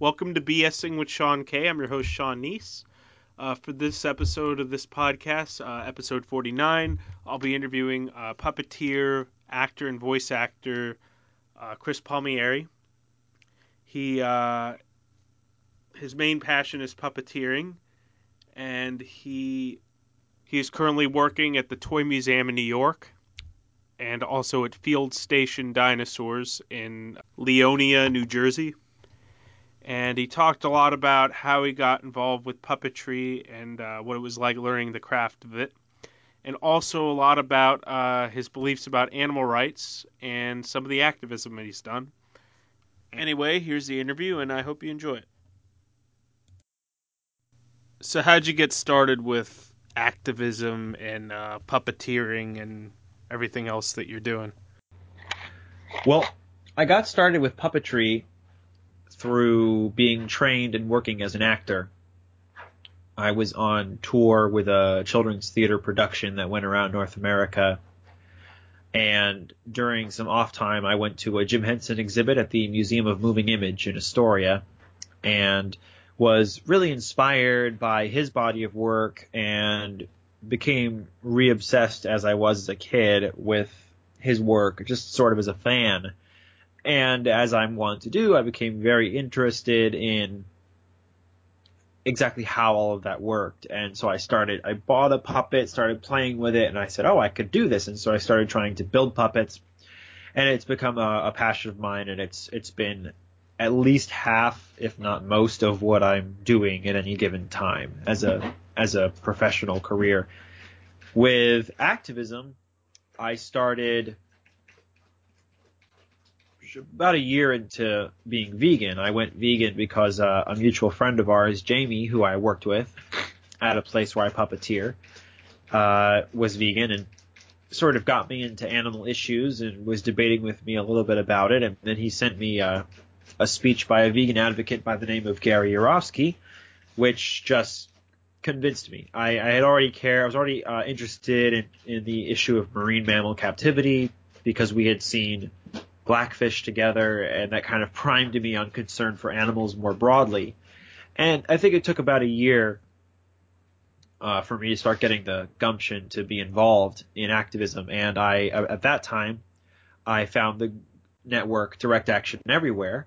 Welcome to BSing with Sean K. I'm your host, Sean Neese. Uh, for this episode of this podcast, uh, episode 49, I'll be interviewing uh, puppeteer, actor, and voice actor uh, Chris Palmieri. He uh, his main passion is puppeteering, and he he is currently working at the Toy Museum in New York, and also at Field Station Dinosaurs in Leonia, New Jersey and he talked a lot about how he got involved with puppetry and uh, what it was like learning the craft of it, and also a lot about uh, his beliefs about animal rights and some of the activism that he's done. Anyway, here's the interview, and I hope you enjoy it. So, how'd you get started with activism and uh, puppeteering and everything else that you're doing? Well, I got started with puppetry through being trained and working as an actor. I was on tour with a children's theater production that went around North America. And during some off time, I went to a Jim Henson exhibit at the Museum of Moving Image in Astoria and was really inspired by his body of work and became re-obsessed as I was as a kid with his work, just sort of as a fan. And as I'm wont to do, I became very interested in exactly how all of that worked. And so I started, I bought a puppet, started playing with it, and I said, oh, I could do this. And so I started trying to build puppets. And it's become a, a passion of mine, and it's it's been at least half, if not most, of what I'm doing at any given time as a as a professional career. With activism, I started about a year into being vegan. I went vegan because uh, a mutual friend of ours, Jamie, who I worked with at a place where I puppeteer, uh, was vegan and sort of got me into animal issues and was debating with me a little bit about it. And then he sent me uh, a speech by a vegan advocate by the name of Gary Yourofsky, which just convinced me. I, I had already care. I was already uh, interested in, in the issue of marine mammal captivity because we had seen Blackfish together, and that kind of primed me on concern for animals more broadly. And I think it took about a year uh, for me to start getting the gumption to be involved in activism. And I, at that time, I found the network Direct Action Everywhere,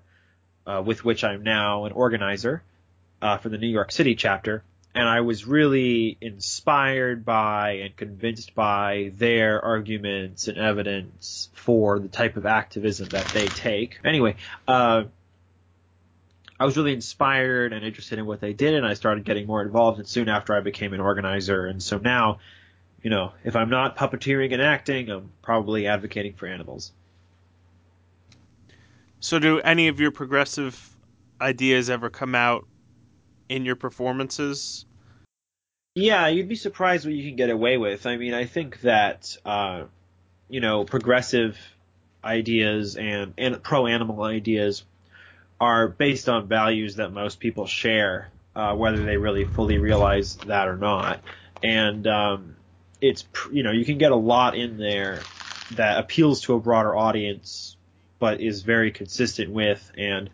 uh, with which I'm now an organizer uh, for the New York City chapter and I was really inspired by and convinced by their arguments and evidence for the type of activism that they take. Anyway, uh, I was really inspired and interested in what they did, and I started getting more involved. And soon after, I became an organizer. And so now, you know, if I'm not puppeteering and acting, I'm probably advocating for animals. So, do any of your progressive ideas ever come out in your performances? Yeah, you'd be surprised what you can get away with. I mean, I think that uh, you know progressive ideas and, and pro animal ideas are based on values that most people share, uh, whether they really fully realize that or not. And um, it's you know you can get a lot in there that appeals to a broader audience, but is very consistent with and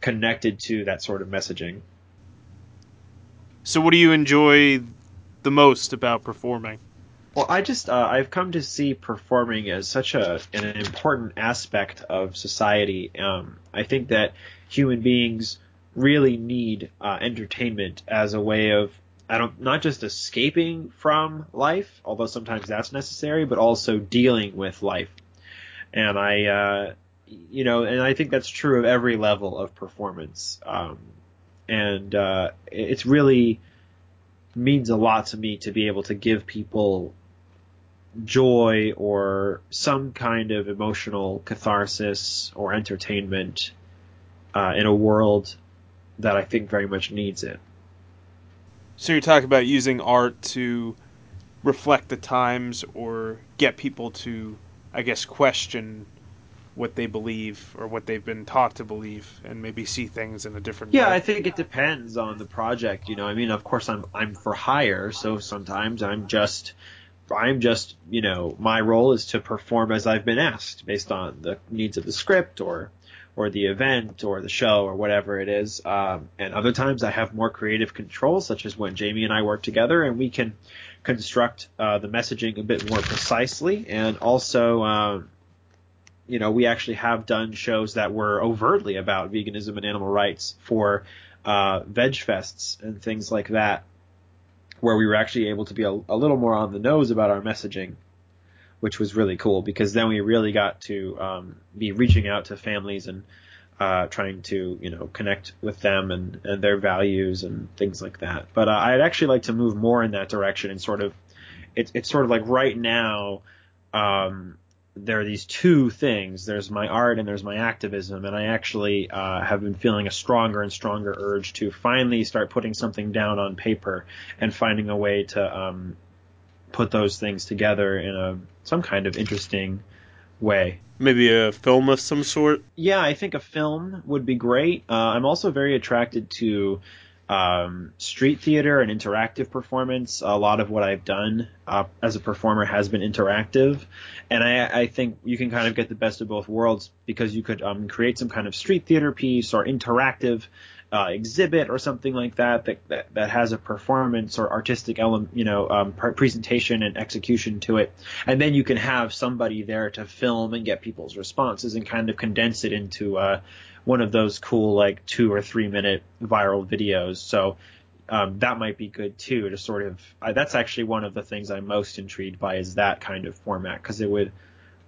connected to that sort of messaging. So, what do you enjoy the most about performing? Well, I just uh, I've come to see performing as such a an important aspect of society. Um, I think that human beings really need uh, entertainment as a way of I don't not just escaping from life, although sometimes that's necessary, but also dealing with life. And I, uh, you know, and I think that's true of every level of performance. Um, and uh, it's really means a lot to me to be able to give people joy or some kind of emotional catharsis or entertainment uh, in a world that I think very much needs it. So you're talking about using art to reflect the times or get people to, I guess, question what they believe or what they've been taught to believe and maybe see things in a different Yeah, way. Yeah, I think it depends on the project. You know, I mean, of course, I'm I'm for hire, so sometimes I'm just I'm just you know my role is to perform as I've been asked based on the needs of the script or or the event or the show or whatever it is. Um, and other times I have more creative control, such as when Jamie and I work together and we can construct uh, the messaging a bit more precisely and also. Um, you know, we actually have done shows that were overtly about veganism and animal rights for uh, veg fests and things like that, where we were actually able to be a, a little more on the nose about our messaging, which was really cool because then we really got to um, be reaching out to families and uh, trying to you know connect with them and, and their values and things like that. But uh, I'd actually like to move more in that direction and sort of it's it's sort of like right now. Um, there are these two things. There's my art and there's my activism, and I actually uh, have been feeling a stronger and stronger urge to finally start putting something down on paper and finding a way to um, put those things together in a some kind of interesting way. Maybe a film of some sort. Yeah, I think a film would be great. Uh, I'm also very attracted to um, street theater and interactive performance. A lot of what I've done uh, as a performer has been interactive, and I, I, think you can kind of get the best of both worlds because you could um, create some kind of street theater piece or interactive uh, exhibit or something like that, that that, that has a performance or artistic element, you know, um, presentation and execution to it, and then you can have somebody there to film and get people's responses and kind of condense it into uh, one of those cool like two or three minute viral videos. So um, that might be good too to sort of. Uh, that's actually one of the things I'm most intrigued by is that kind of format because it would,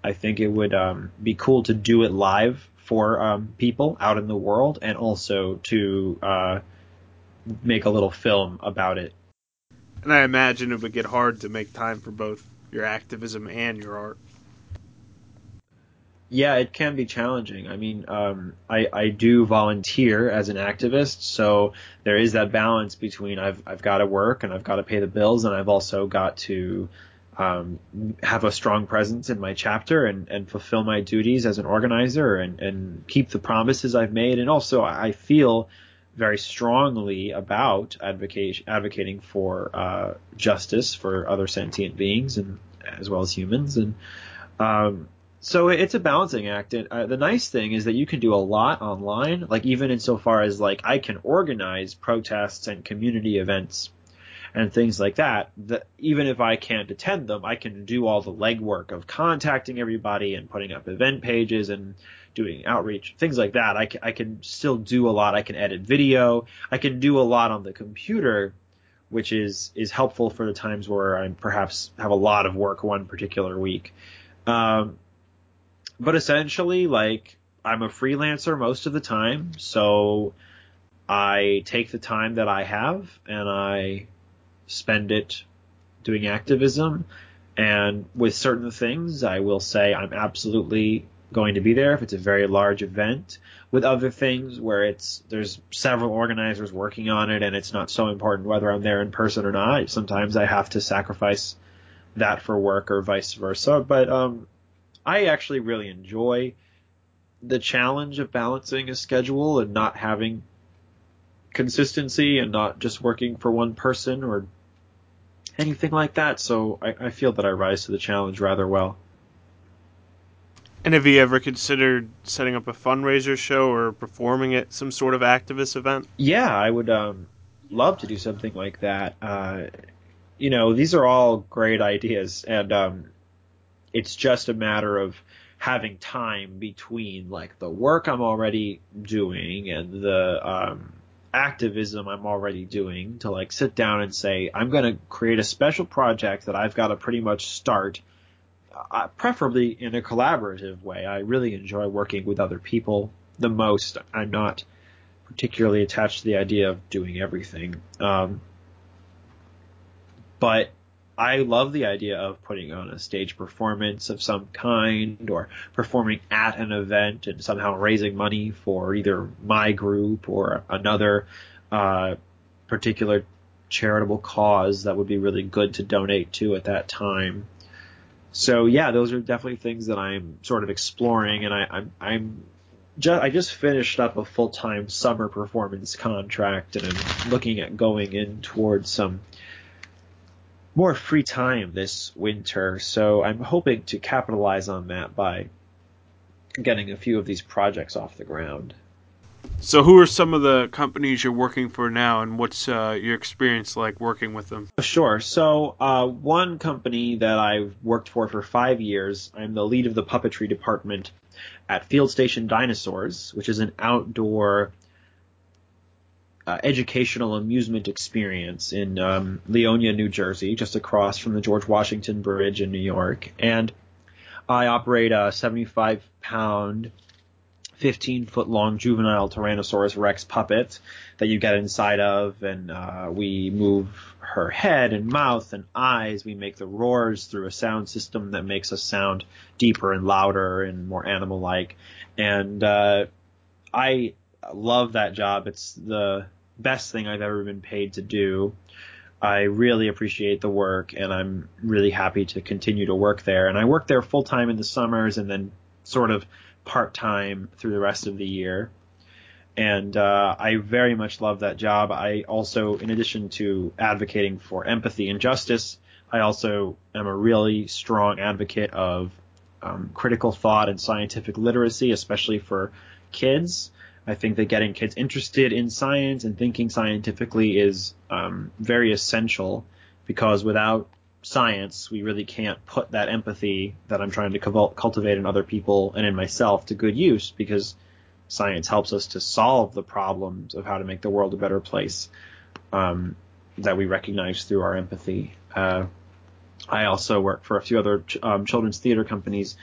I think it would um, be cool to do it live for um, people out in the world and also to uh, make a little film about it. And I imagine it would get hard to make time for both your activism and your art. Yeah, it can be challenging. I mean, um, I, I do volunteer as an activist, so there is that balance between I've I've got to work and I've got to pay the bills, and I've also got to um, have a strong presence in my chapter and, and fulfill my duties as an organizer and, and keep the promises I've made. And also, I feel very strongly about advocate, advocating for uh, justice for other sentient beings and as well as humans. And um, so it's a balancing act. And uh, the nice thing is that you can do a lot online, like even insofar as like I can organize protests and community events and things like that. That even if I can't attend them, I can do all the legwork of contacting everybody and putting up event pages and doing outreach, things like that. I can, I can still do a lot. I can edit video. I can do a lot on the computer, which is is helpful for the times where I perhaps have a lot of work one particular week. Um, but essentially, like I'm a freelancer most of the time, so I take the time that I have and I spend it doing activism. And with certain things, I will say I'm absolutely going to be there if it's a very large event. With other things where it's there's several organizers working on it and it's not so important whether I'm there in person or not. Sometimes I have to sacrifice that for work or vice versa. But um, I actually really enjoy the challenge of balancing a schedule and not having consistency and not just working for one person or anything like that. So I, I feel that I rise to the challenge rather well. And have you ever considered setting up a fundraiser show or performing at some sort of activist event? Yeah, I would um, love to do something like that. Uh, you know, these are all great ideas, and um, it's just a matter of having time between like the work I'm already doing and the um, activism I'm already doing to like sit down and say I'm going to create a special project that I've got to pretty much start, uh, preferably in a collaborative way. I really enjoy working with other people the most. I'm not particularly attached to the idea of doing everything, um, but I love the idea of putting on a stage performance of some kind or performing at an event and somehow raising money for either my group or another uh, particular charitable cause that would be really good to donate to at that time. So yeah, those are definitely things that I'm sort of exploring, and I, I'm I'm just, I just finished up a full time summer performance contract, and I'm looking at going in towards some more free time this winter. So I'm hoping to capitalize on that by getting a few of these projects off the ground. So, who are some of the companies you're working for now, and what's uh, your experience like working with them? Sure. So, uh, one company that I've worked for for five years, I'm the lead of the puppetry department at Field Station Dinosaurs, which is an outdoor uh, educational amusement experience in um, Leonia, New Jersey, just across from the George Washington Bridge in New York. And I operate a 75 pound 15 foot long juvenile Tyrannosaurus Rex puppet that you get inside of, and uh, we move her head and mouth and eyes. We make the roars through a sound system that makes us sound deeper and louder and more animal like. And uh, I love that job. It's the best thing I've ever been paid to do. I really appreciate the work and I'm really happy to continue to work there. And I work there full time in the summers and then sort of part time through the rest of the year. And uh, I very much love that job. I also, in addition to advocating for empathy and justice, I also am a really strong advocate of um, critical thought and scientific literacy, especially for kids. I think that getting kids interested in science and thinking scientifically is um, very essential because without science, we really can't put that empathy that I'm trying to cultivate in other people and in myself to good use because science helps us to solve the problems of how to make the world a better place um, that we recognize through our empathy. Uh, I also work for a few other ch- um, children's theater companies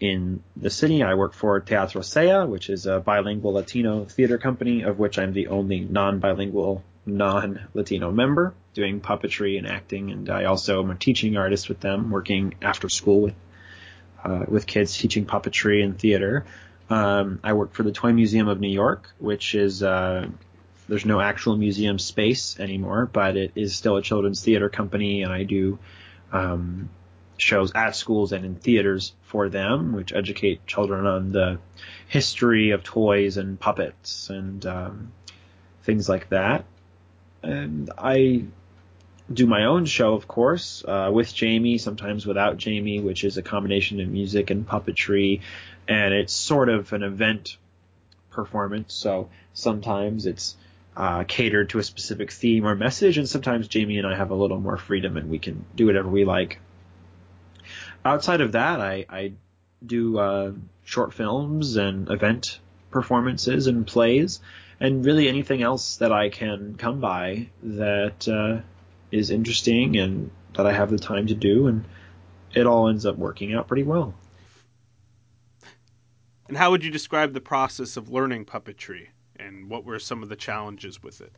in the city. I work for Teatro Sea, which is a bilingual Latino theater company, of which I'm the only non-bilingual non-Latino member doing puppetry and acting, and I also am a teaching artist with them, working after school with uh, with kids teaching puppetry and theater. Um, I work for the Toy Museum of New York, which is uh, there's no actual museum space anymore, but it is still a children's theater company, and I do um, shows at schools and in theaters for them, which educate children on the history of toys and puppets and um, things like that and I do my own show, of course, uh, with Jamie, sometimes without Jamie, which is a combination of music and puppetry, and it's sort of an event performance. So sometimes it's uh, catered to a specific theme or message, and sometimes Jamie and I have a little more freedom and we can do whatever we like. Outside of that, I, I do uh, short films and event performances and plays and really anything else that I can come by that uh, is interesting and that I have the time to do, and it all ends up working out pretty well. And how would you describe the process of learning puppetry, and what were some of the challenges with it?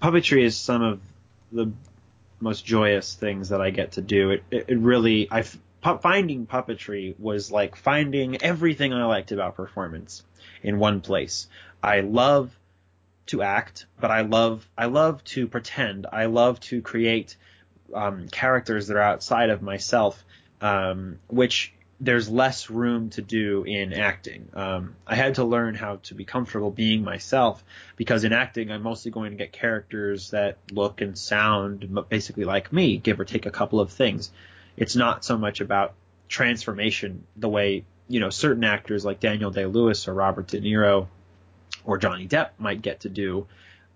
Puppetry is some of the most joyous things that I get to do. It, it, it really, I finding puppetry was like finding everything I liked about performance in one place. I love to act, but I love I love to pretend. I love to create um, characters that are outside of myself, um, which there's less room to do in acting. Um, I had to learn how to be comfortable being myself because in acting, I'm mostly going to get characters that look and sound basically like me, give or take a couple of things. It's not so much about transformation the way you know certain actors like Daniel Day Lewis or Robert De Niro or Johnny Depp might get to do.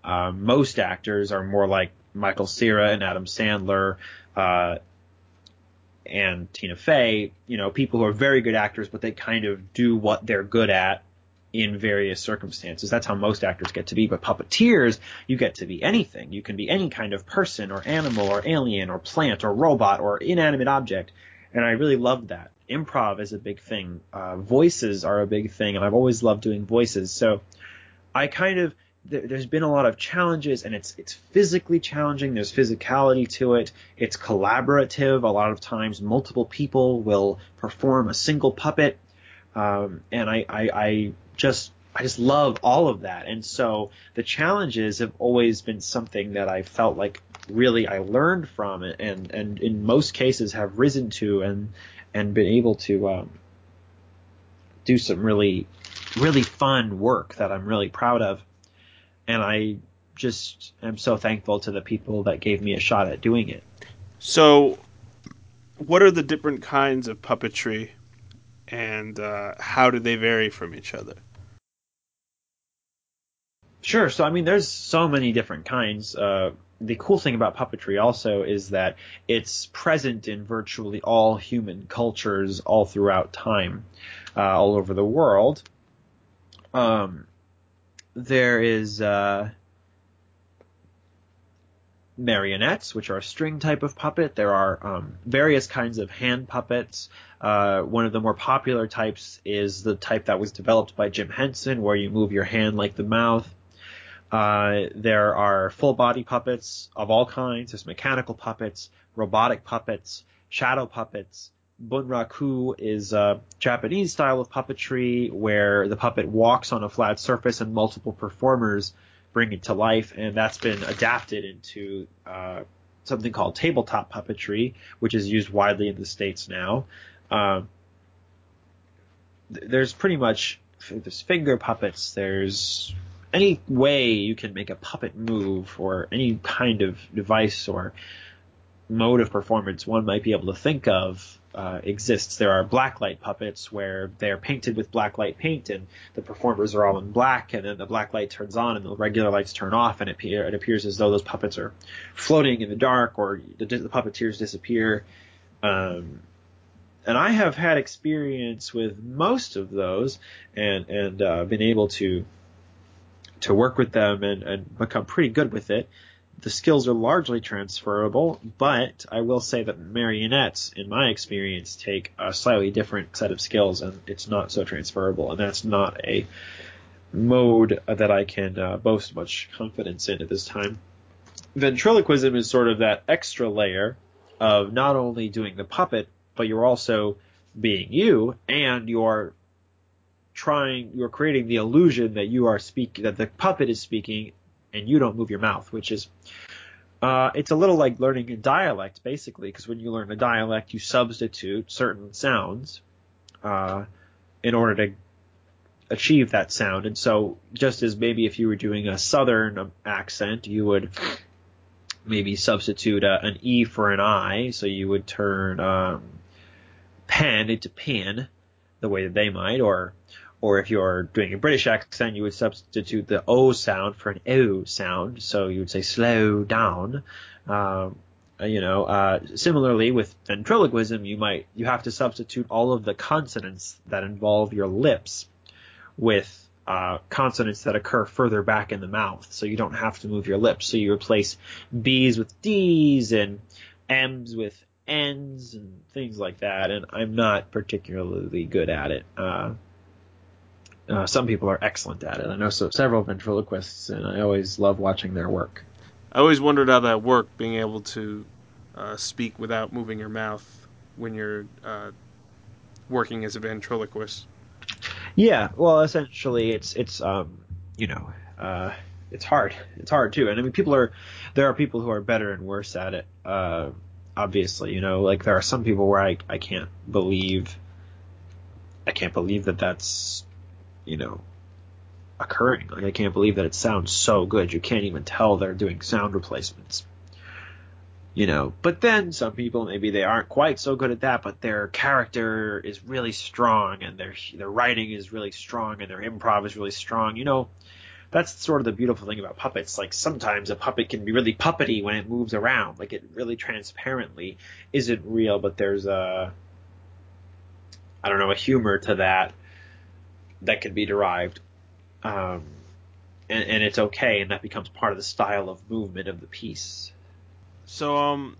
Uh, most actors are more like Michael Cera and Adam Sandler uh, and Tina Fey. You know, people who are very good actors, but they kind of do what they're good at in various circumstances. That's how most actors get to be. But puppeteers, you get to be anything. You can be any kind of person or animal or alien or plant or robot or inanimate object. And I really love that. Improv is a big thing. Uh, voices are a big thing, and I've always loved doing voices. So I kind of there's been a lot of challenges and it's it's physically challenging there's physicality to it it's collaborative a lot of times multiple people will perform a single puppet um, and I, I, I just I just love all of that. And so the challenges have always been something that I felt like really I learned from it and, and in most cases have risen to and, and been able to, um, do some really, really fun work that I'm really proud of. And I just am so thankful to the people that gave me a shot at doing it. So, what are the different kinds of puppetry, and uh, how do they vary from each other? Sure. So I mean, there's so many different kinds. Uh, the cool thing about puppetry also is that it's present in virtually all human cultures all throughout time, uh, all over the world. Um, there is uh, marionettes, which are a string type of puppet. There are um, various kinds of hand puppets. Uh, one of the more popular types is the type that was developed by Jim Henson, where you move your hand like the mouth. Uh, there are full body puppets of all kinds. There's mechanical puppets, robotic puppets, shadow puppets. Bunraku is a Japanese style of puppetry where the puppet walks on a flat surface and multiple performers bring it to life, and that's been adapted into uh, something called tabletop puppetry, which is used widely in the states now. Um, there's pretty much there's finger puppets. There's any way you can make a puppet move or any kind of device or mode of performance one might be able to think of uh, exists. There are blacklight puppets where they're painted with blacklight paint and the performers are all in black and then the black light turns on and the regular lights turn off and it, appear, it appears as though those puppets are floating in the dark or the, the puppeteers disappear. Um, and I have had experience with most of those and, and uh, been able to to work with them and, and become pretty good with it the skills are largely transferable, but I will say that marionettes, in my experience, take a slightly different set of skills, and it's not so transferable, and that's not a mode that I can uh, boast much confidence in at this time. Ventriloquism is sort of that extra layer of not only doing the puppet, but you're also being you, and you're trying, you're creating the illusion that you are speaking, that the puppet is speaking, and you don't move your mouth, which is uh, it's a little like learning a dialect, basically, because when you learn a dialect, you substitute certain sounds uh, in order to achieve that sound. And so, just as maybe if you were doing a southern accent, you would maybe substitute a, an E for an I, so you would turn um, pen into pin the way that they might, or or if you're doing a British accent, you would substitute the O sound for an O sound. So you would say slow down. Um, you know, uh, similarly with ventriloquism, you might, you have to substitute all of the consonants that involve your lips with, uh, consonants that occur further back in the mouth. So you don't have to move your lips. So you replace B's with D's and M's with N's and things like that. And I'm not particularly good at it. Uh, uh, some people are excellent at it. I know so, several ventriloquists, and I always love watching their work. I always wondered how that worked, being able to uh, speak without moving your mouth when you're uh, working as a ventriloquist. Yeah, well, essentially, it's it's um, you know, uh, it's hard. It's hard too, and I mean, people are there are people who are better and worse at it. Uh, obviously, you know, like there are some people where I I can't believe I can't believe that that's you know, occurring. Like I can't believe that it sounds so good. You can't even tell they're doing sound replacements. You know, but then some people maybe they aren't quite so good at that, but their character is really strong and their their writing is really strong and their improv is really strong. You know, that's sort of the beautiful thing about puppets. Like sometimes a puppet can be really puppety when it moves around, like it really transparently isn't real, but there's a I don't know a humor to that that can be derived, um, and, and it's okay, and that becomes part of the style of movement of the piece. So, um,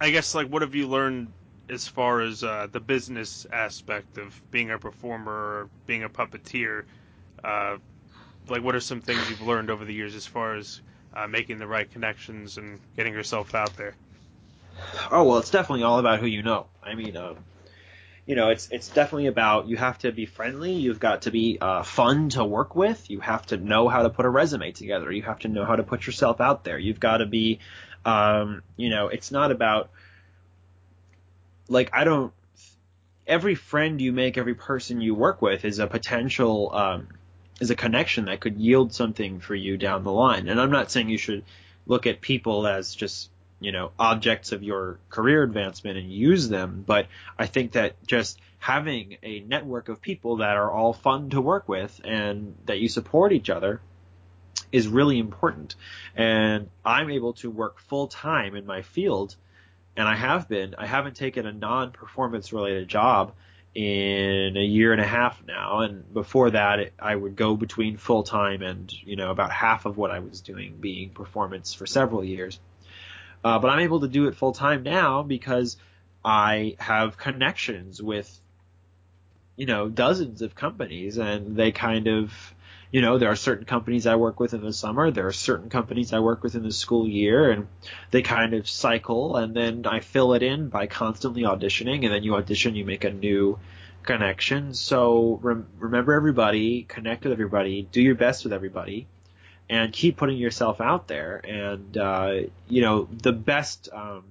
I guess like what have you learned as far as uh, the business aspect of being a performer or being a puppeteer? Uh, like, what are some things you've learned over the years as far as uh, making the right connections and getting yourself out there? Oh well, it's definitely all about who you know. I mean, um, you know, it's it's definitely about you have to be friendly. You've got to be uh, fun to work with. You have to know how to put a resume together. You have to know how to put yourself out there. You've got to be, um, you know, it's not about like I don't. Every friend you make, every person you work with, is a potential um, is a connection that could yield something for you down the line. And I'm not saying you should look at people as just you know objects of your career advancement and use them. But i think that just having a network of people that are all fun to work with and that you support each other is really important. And i'm able to work full time in my field and i have been. I haven't taken a non performance related job in a year and a half now. And before that it, i would go between full time and you know about half of what i was doing being performance for several years uh, but I'm able to do it full time now because I have connections with, you know, dozens of companies, and they kind of, you know, there are certain companies I work with in the summer, there are certain companies I work with in the school year, and they kind of cycle, and then I fill it in by constantly auditioning, and then you audition, you make a new connection. So rem- remember everybody, connect with everybody, do your best with everybody and keep putting yourself out there. And uh, you know, the best, um,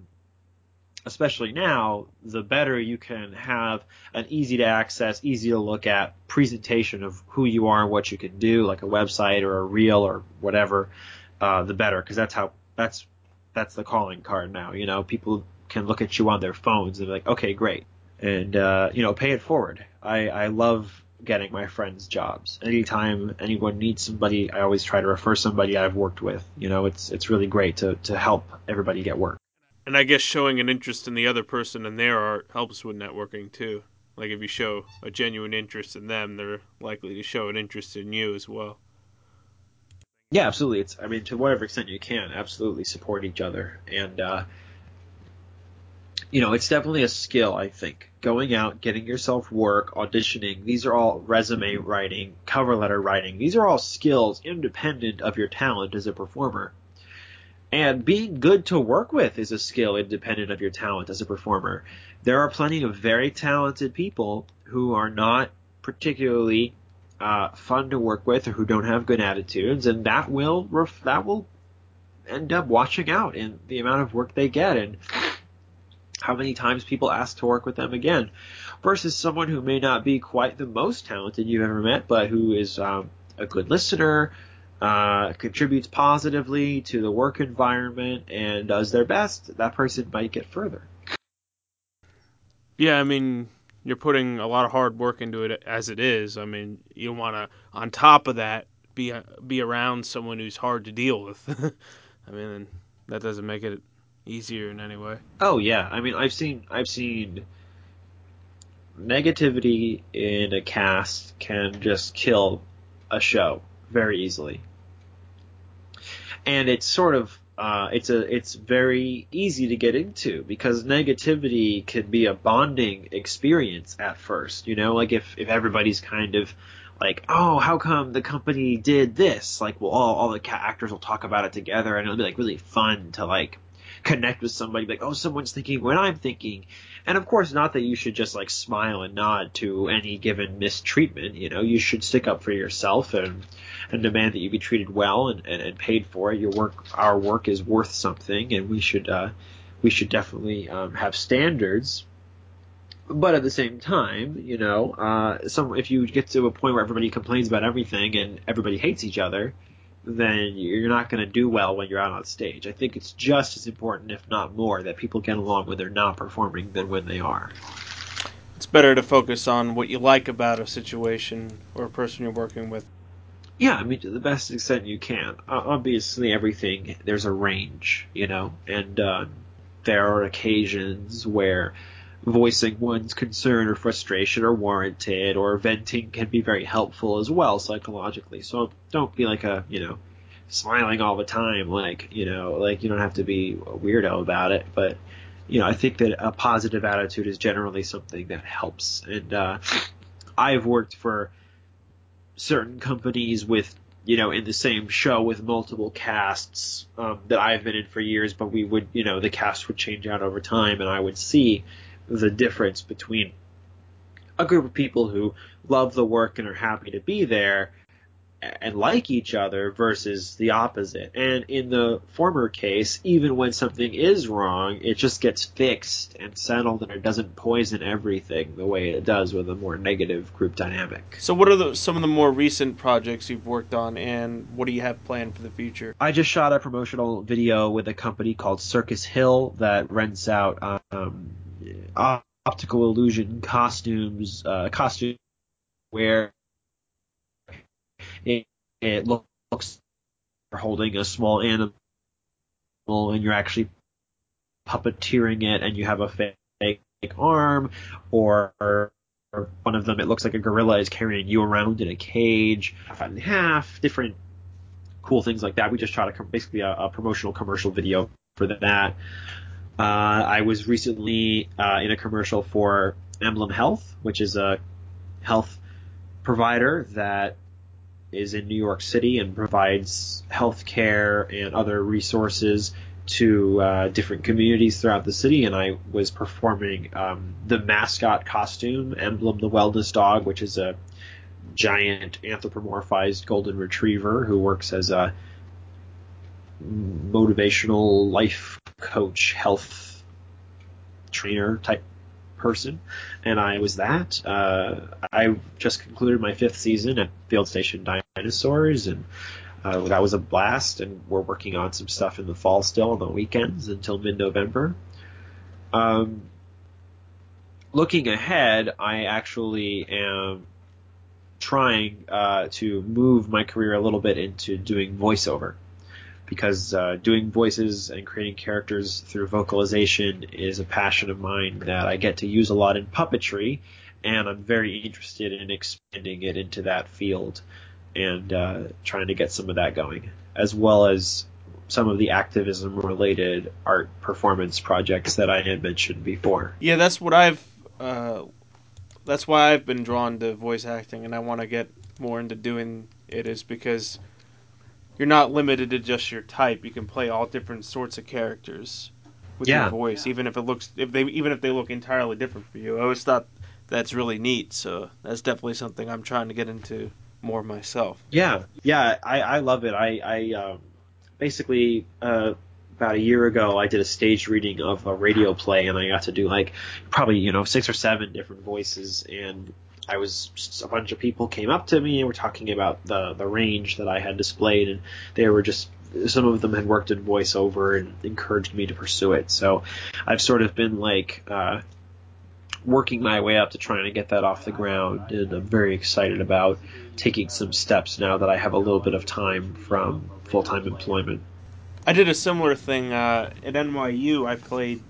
especially now, the better you can have an easy to access, easy to look at presentation of who you are and what you can do, like a website or a reel or whatever, uh, the better, because that's how that's that's the calling card now. You know, people can look at you on their phones and be like, okay, great, and uh, you know, pay it forward. I I love getting my friends jobs. Anytime anyone needs somebody, I always try to refer somebody I've worked with. You know, it's it's really great to to help everybody get work. And I guess showing an interest in the other person and their art helps with networking too. Like if you show a genuine interest in them, they're likely to show an interest in you as well. Yeah, absolutely. It's I mean to whatever extent you can, absolutely support each other and uh you know, it's definitely a skill, I think. Going out, getting yourself work, auditioning, these are all resume writing, cover letter writing. These are all skills independent of your talent as a performer. And being good to work with is a skill independent of your talent as a performer. There are plenty of very talented people who are not particularly uh, fun to work with or who don't have good attitudes, and that will ref- that will end up washing out in the amount of work they get. And how many times people ask to work with them again, versus someone who may not be quite the most talented you've ever met, but who is um, a good listener, uh, contributes positively to the work environment, and does their best. That person might get further. Yeah, I mean, you're putting a lot of hard work into it as it is. I mean, you want to, on top of that, be be around someone who's hard to deal with. I mean, that doesn't make it easier in any way. Oh yeah, I mean I've seen I've seen negativity in a cast can just kill a show very easily. And it's sort of uh, it's a it's very easy to get into because negativity can be a bonding experience at first. You know, like if if everybody's kind of like, oh, how come the company did this? Like, well, all, all the actors will talk about it together, and it'll be like really fun to like connect with somebody like, oh, someone's thinking what I'm thinking. And of course, not that you should just like smile and nod to any given mistreatment. You know, you should stick up for yourself and and demand that you be treated well and, and, and paid for it. Your work, our work, is worth something, and we should uh, we should definitely um, have standards. But at the same time, you know, uh, some if you get to a point where everybody complains about everything and everybody hates each other, then you're not going to do well when you're out on stage. I think it's just as important, if not more, that people get along when they're not performing than when they are. It's better to focus on what you like about a situation or a person you're working with. Yeah, I mean, to the best extent you can. Uh, obviously, everything, there's a range, you know, and uh, there are occasions where voicing one's concern or frustration are warranted, or venting can be very helpful as well psychologically. So don't be like a, you know, smiling all the time, like, you know, like you don't have to be a weirdo about it, but, you know, I think that a positive attitude is generally something that helps. And uh, I've worked for certain companies with you know, in the same show with multiple casts um, that I've been in for years, but we would, you know, the cast would change out over time, and I would see the difference between a group of people who love the work and are happy to be there and like each other versus the opposite. And in the former case, even when something is wrong, it just gets fixed and settled and it doesn't poison everything the way it does with a more negative group dynamic. So, what are the, some of the more recent projects you've worked on, and what do you have planned for the future? I just shot a promotional video with a company called Circus Hill that rents out um, optical illusion costumes, uh, costume where it, it looks you're holding a small animal and you're actually puppeteering it and you have a fake, fake arm or, or one of them it looks like a gorilla is carrying you around in a cage half and half different cool things like that. We just shot a, basically a, a promotional commercial video for that uh, I was recently uh, in a commercial for Emblem Health, which is a health provider that is in New York City and provides health care and other resources to uh, different communities throughout the city. And I was performing um, the mascot costume, Emblem the Wellness Dog, which is a giant anthropomorphized golden retriever who works as a motivational life coach, health trainer type person, and I was that. Uh, I just concluded my fifth season at Field Station Dinosaurs, and uh, that was a blast. And we're working on some stuff in the fall still on the weekends until mid-November. Um, looking ahead, I actually am trying uh, to move my career a little bit into doing voiceover because uh, doing voices and creating characters through vocalization is a passion of mine that I get to use a lot in puppetry, and I'm very interested in expanding it into that field and uh, trying to get some of that going, as well as some of the activism related art performance projects that I had mentioned before. Yeah, that's what I've. Uh, that's why I've been drawn to voice acting, and I want to get more into doing it, is because you're not limited to just your type. You can play all different sorts of characters with Yeah. your voice, even if it looks if they even if they look entirely different for you. I always thought that's really neat. So that's definitely something I'm trying to get into more myself. Yeah, yeah, I, I love it. I, I um, basically uh, about a year ago I did a stage reading of a radio play, and I got to do like probably you know six or seven different voices, and I was just, a bunch of people came up to me and were talking about the the range that I had displayed, and they were just some of them had worked in voiceover and encouraged me to pursue it. So I've sort of been like. Uh, working my way up to trying to get that off the ground and I'm very excited about taking some steps now that I have a little bit of time from full-time employment. I did a similar thing uh, at NYU. I played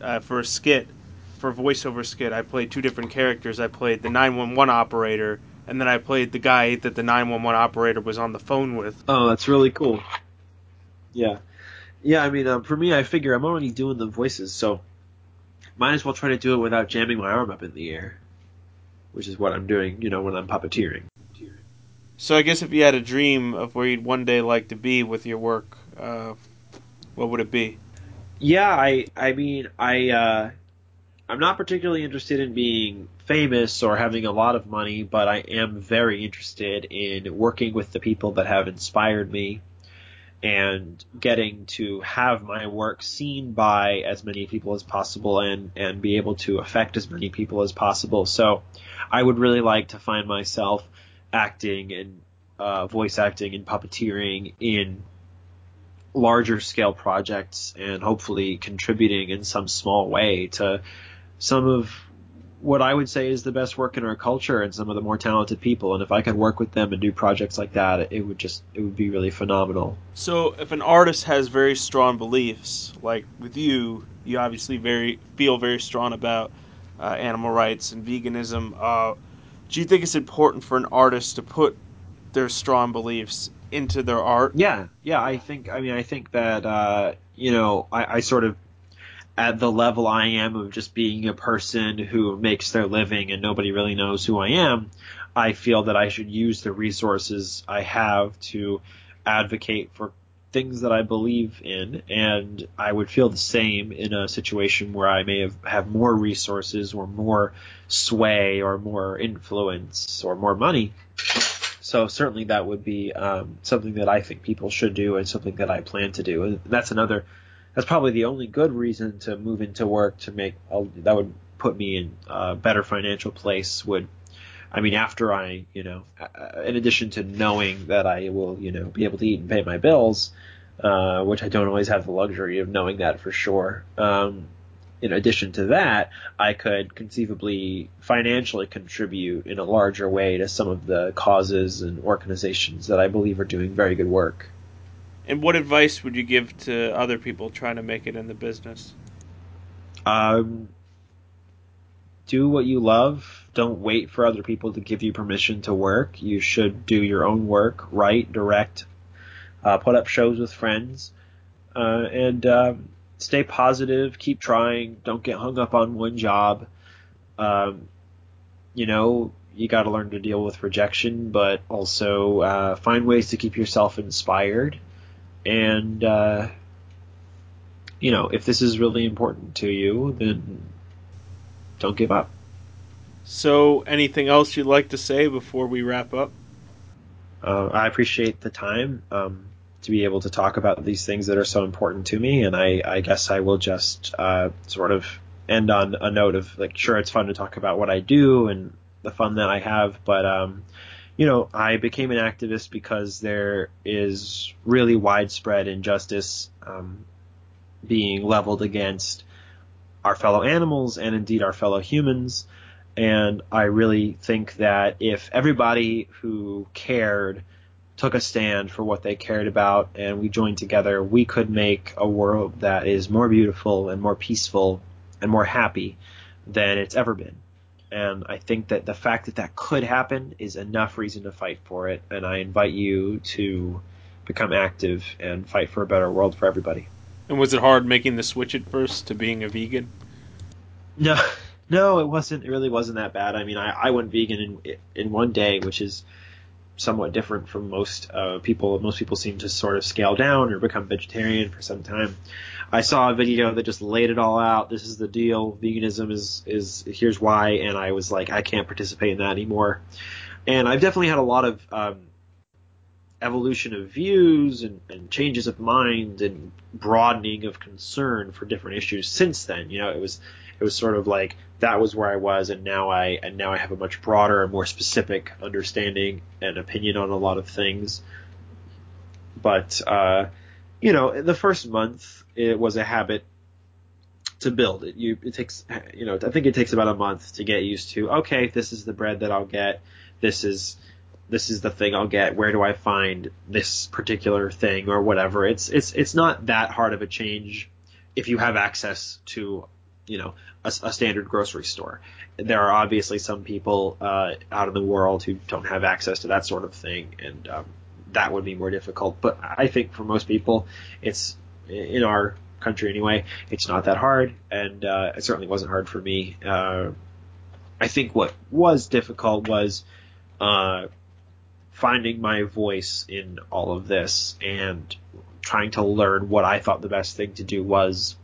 uh, for a skit, for a voiceover skit. I played two different characters. I played the 911 operator, and then I played the guy that the 911 operator was on the phone with. Oh, that's really cool. Yeah. Yeah, I mean, um, for me, I figure I'm already doing the voices, so might as well try to do it without jamming my arm up in the air, which is what I'm doing, you know, when I'm puppeteering. So I guess if you had a dream of where you'd one day like to be with your work, uh, what would it be? Yeah, I I mean I uh, I'm not particularly interested in being famous or having a lot of money, but I am very interested in working with the people that have inspired me and getting to have my work seen by as many people as possible and and be able to affect as many people as possible. So I would really like to find myself acting and uh, voice acting and puppeteering in larger scale projects and hopefully contributing in some small way to some of what I would say is the best work in our culture and some of the more talented people. And if I could work with them and do projects like that, it would just it would be really phenomenal. So if an artist has very strong beliefs, like with you, you obviously very feel very strong about uh, animal rights and veganism. Uh, do you think it's important for an artist to put their strong beliefs into their art? Yeah, yeah. I think. I mean, I think that uh, you know, I, I sort of at the level I am of just being a person who makes their living and nobody really knows who I am. I feel that I should use the resources I have to advocate for things that I believe in, and I would feel the same in a situation where I may have, have more resources or more sway or more influence or more money. So certainly that would be um, something that I think people should do and something that I plan to do. And that's another. That's probably the only good reason to move into work to make that would put me in a better financial place. Would I mean after I you know in addition to knowing that I will you know be able to eat and pay my bills, uh, which I don't always have the luxury of knowing that for sure. Um, in addition to that, I could conceivably financially contribute in a larger way to some of the causes and organizations that I believe are doing very good work. And what advice would you give to other people trying to make it in the business? Um, do what you love. Don't wait for other people to give you permission to work. You should do your own work, write, direct, uh, put up shows with friends, uh, and um, stay positive, keep trying, don't get hung up on one job. Um, you know, you got to learn to deal with rejection, but also uh, find ways to keep yourself inspired. And, uh, you know, if this is really important to you, then don't give up. So, anything else you'd like to say before we wrap up? Uh, I appreciate the time. Um, to be able to talk about these things that are so important to me. And I, I guess I will just uh, sort of end on a note of like, sure, it's fun to talk about what I do and the fun that I have, but um, you know, I became an activist because there is really widespread injustice um, being leveled against our fellow animals and indeed our fellow humans. And I really think that if everybody who cared took a stand for what they cared about and we joined together, we could make a world that is more beautiful and more peaceful and more happy than it's ever been. And I think that the fact that that could happen is enough reason to fight for it. And I invite you to become active and fight for a better world for everybody. And was it hard making the switch at first to being a vegan? No, no, it wasn't. It really wasn't that bad. I mean, I, I went vegan in in one day, which is somewhat different from most uh, people. Most people seem to sort of scale down or become vegetarian for some time. I saw a video that just laid it all out. This is the deal. Veganism is is here's why, and I was like, I can't participate in that anymore. And I've definitely had a lot of um, evolution of views and, and changes of mind and broadening of concern for different issues since then. You know, it was it was sort of like that was where I was, and now I and now I have a much broader and more specific understanding and opinion on a lot of things. But uh, you know, the first month it was a habit to build it. You it takes you know I think it takes about a month to get used to. Okay, this is the bread that I'll get. This is this is the thing I'll get. Where do I find this particular thing or whatever? It's it's it's not that hard of a change if you have access to you know a, a, standard grocery store. There are obviously some people uh, out in the world who don't have access to that sort of thing, and um, that would be more difficult. But I think for most people, it's in our country anyway, it's not that hard, and uh, it certainly wasn't hard for me. Uh, I think what was difficult was uh, finding my voice in all of this and trying to learn what I thought the best thing to do was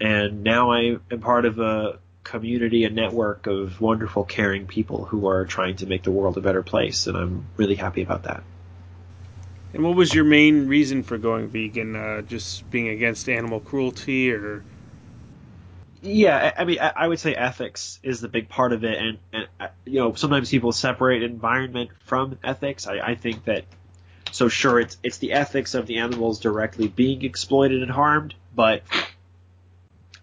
and now I am part of a community a network of wonderful, caring people who are trying to make the world a better place, and I'm really happy about that. And what was your main reason for going vegan? Uh, just being against animal cruelty, or? Yeah, I mean, I would say ethics is the big part of it, and, and uh, you know, sometimes people separate environment from ethics. I, I think that so sure, it's it's the ethics of the animals directly being exploited and harmed, but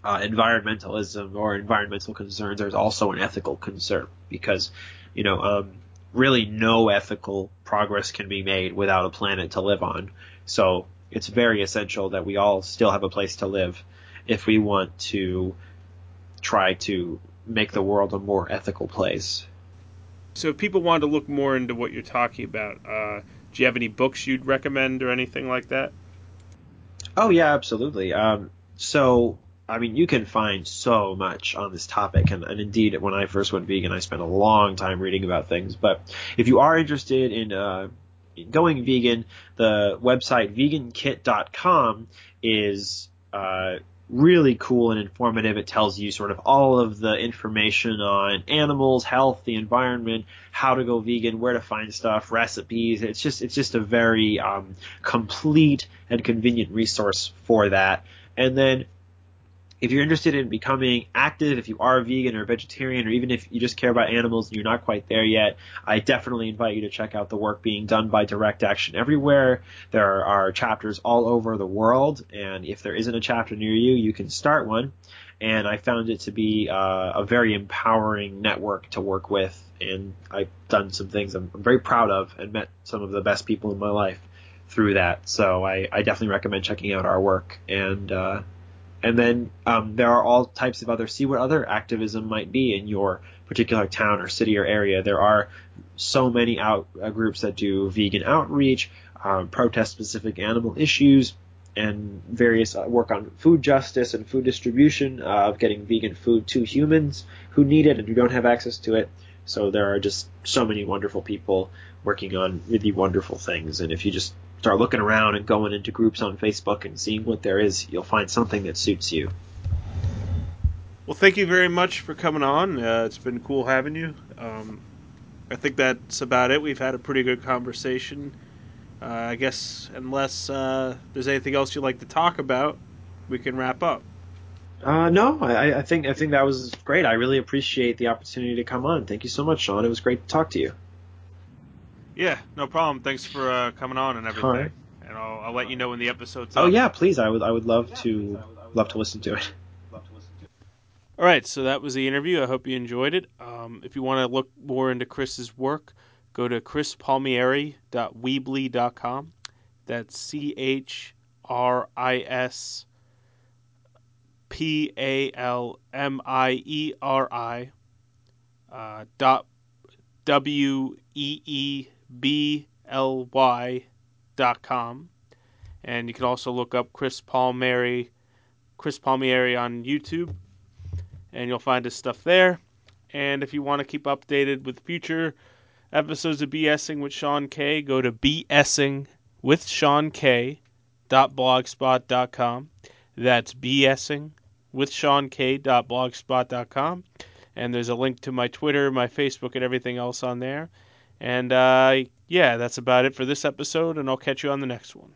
uh, environmentalism or environmental concerns, there's also an ethical concern because, you know, um, really no ethical progress can be made without a planet to live on. So it's very essential that we all still have a place to live if we want to try to make the world a more ethical place. So if people want to look more into what you're talking about, uh, do you have any books you'd recommend or anything like that? Oh yeah, absolutely. Um, so I mean, you can find so much on this topic, and, and, indeed, when I first went vegan, I spent a long time reading about things. But if you are interested in uh, going vegan, the website vegankit.com is uh, really cool and informative. It tells you sort of all of the information on animals, health, the environment, how to go vegan, where to find stuff, recipes. It's just it's just a very um, complete and convenient resource for that. And then if you're interested in becoming active, if you are a vegan or a vegetarian, or even if you just care about animals and you're not quite there yet, I definitely invite you to check out the work being done by Direct Action Everywhere. There are chapters all over the world, and if there isn't a chapter near you, you can start one. And I found it to be uh, a very empowering network to work with, and I've done some things I'm, I'm very proud of and met some of the best people in my life through that. So I, I definitely recommend checking out our work. And uh, and then um, there are all types of other see what other activism might be in your particular town or city or area. There are so many out uh, groups that do vegan outreach, um, protest specific animal issues, and various uh, work on food justice and food distribution uh, of getting vegan food to humans who need it and who don't have access to it. So there are just so many wonderful people working on really wonderful things. And if you just start looking around and going into groups on Facebook and seeing what there is, you'll find something that suits you. Well, thank you very much for coming on. Uh, it's been cool having you. Um, I think that's about it. We've had a pretty good conversation. Uh, I guess, unless uh, there's anything else you'd like to talk about, we can wrap up. Uh, no, I, I think I think that was great. I really appreciate the opportunity to come on. Thank you so much, Sean. It was great to talk to you. Yeah, no problem. Thanks for uh, coming on and everything. Alright. And I'll, I'll let you know when the episode's Oh up. yeah, please. I would I would love to love to listen to it. All right, so that was the interview. I hope you enjoyed it. Um, if you want to look more into Chris's work, go to chrispalmieri.weebly.com. That's C H R I S P A L M I E R I uh, dot W E E B L Y dot com. And you can also look up Chris Palmieri, Chris Palmieri on YouTube and you'll find his stuff there. And if you want to keep updated with future episodes of BSing with Sean K, go to BSing with Sean K blogspot.com. That's BSing with Sean K blogspot.com. And there's a link to my Twitter, my Facebook, and everything else on there. And uh, yeah, that's about it for this episode, and I'll catch you on the next one.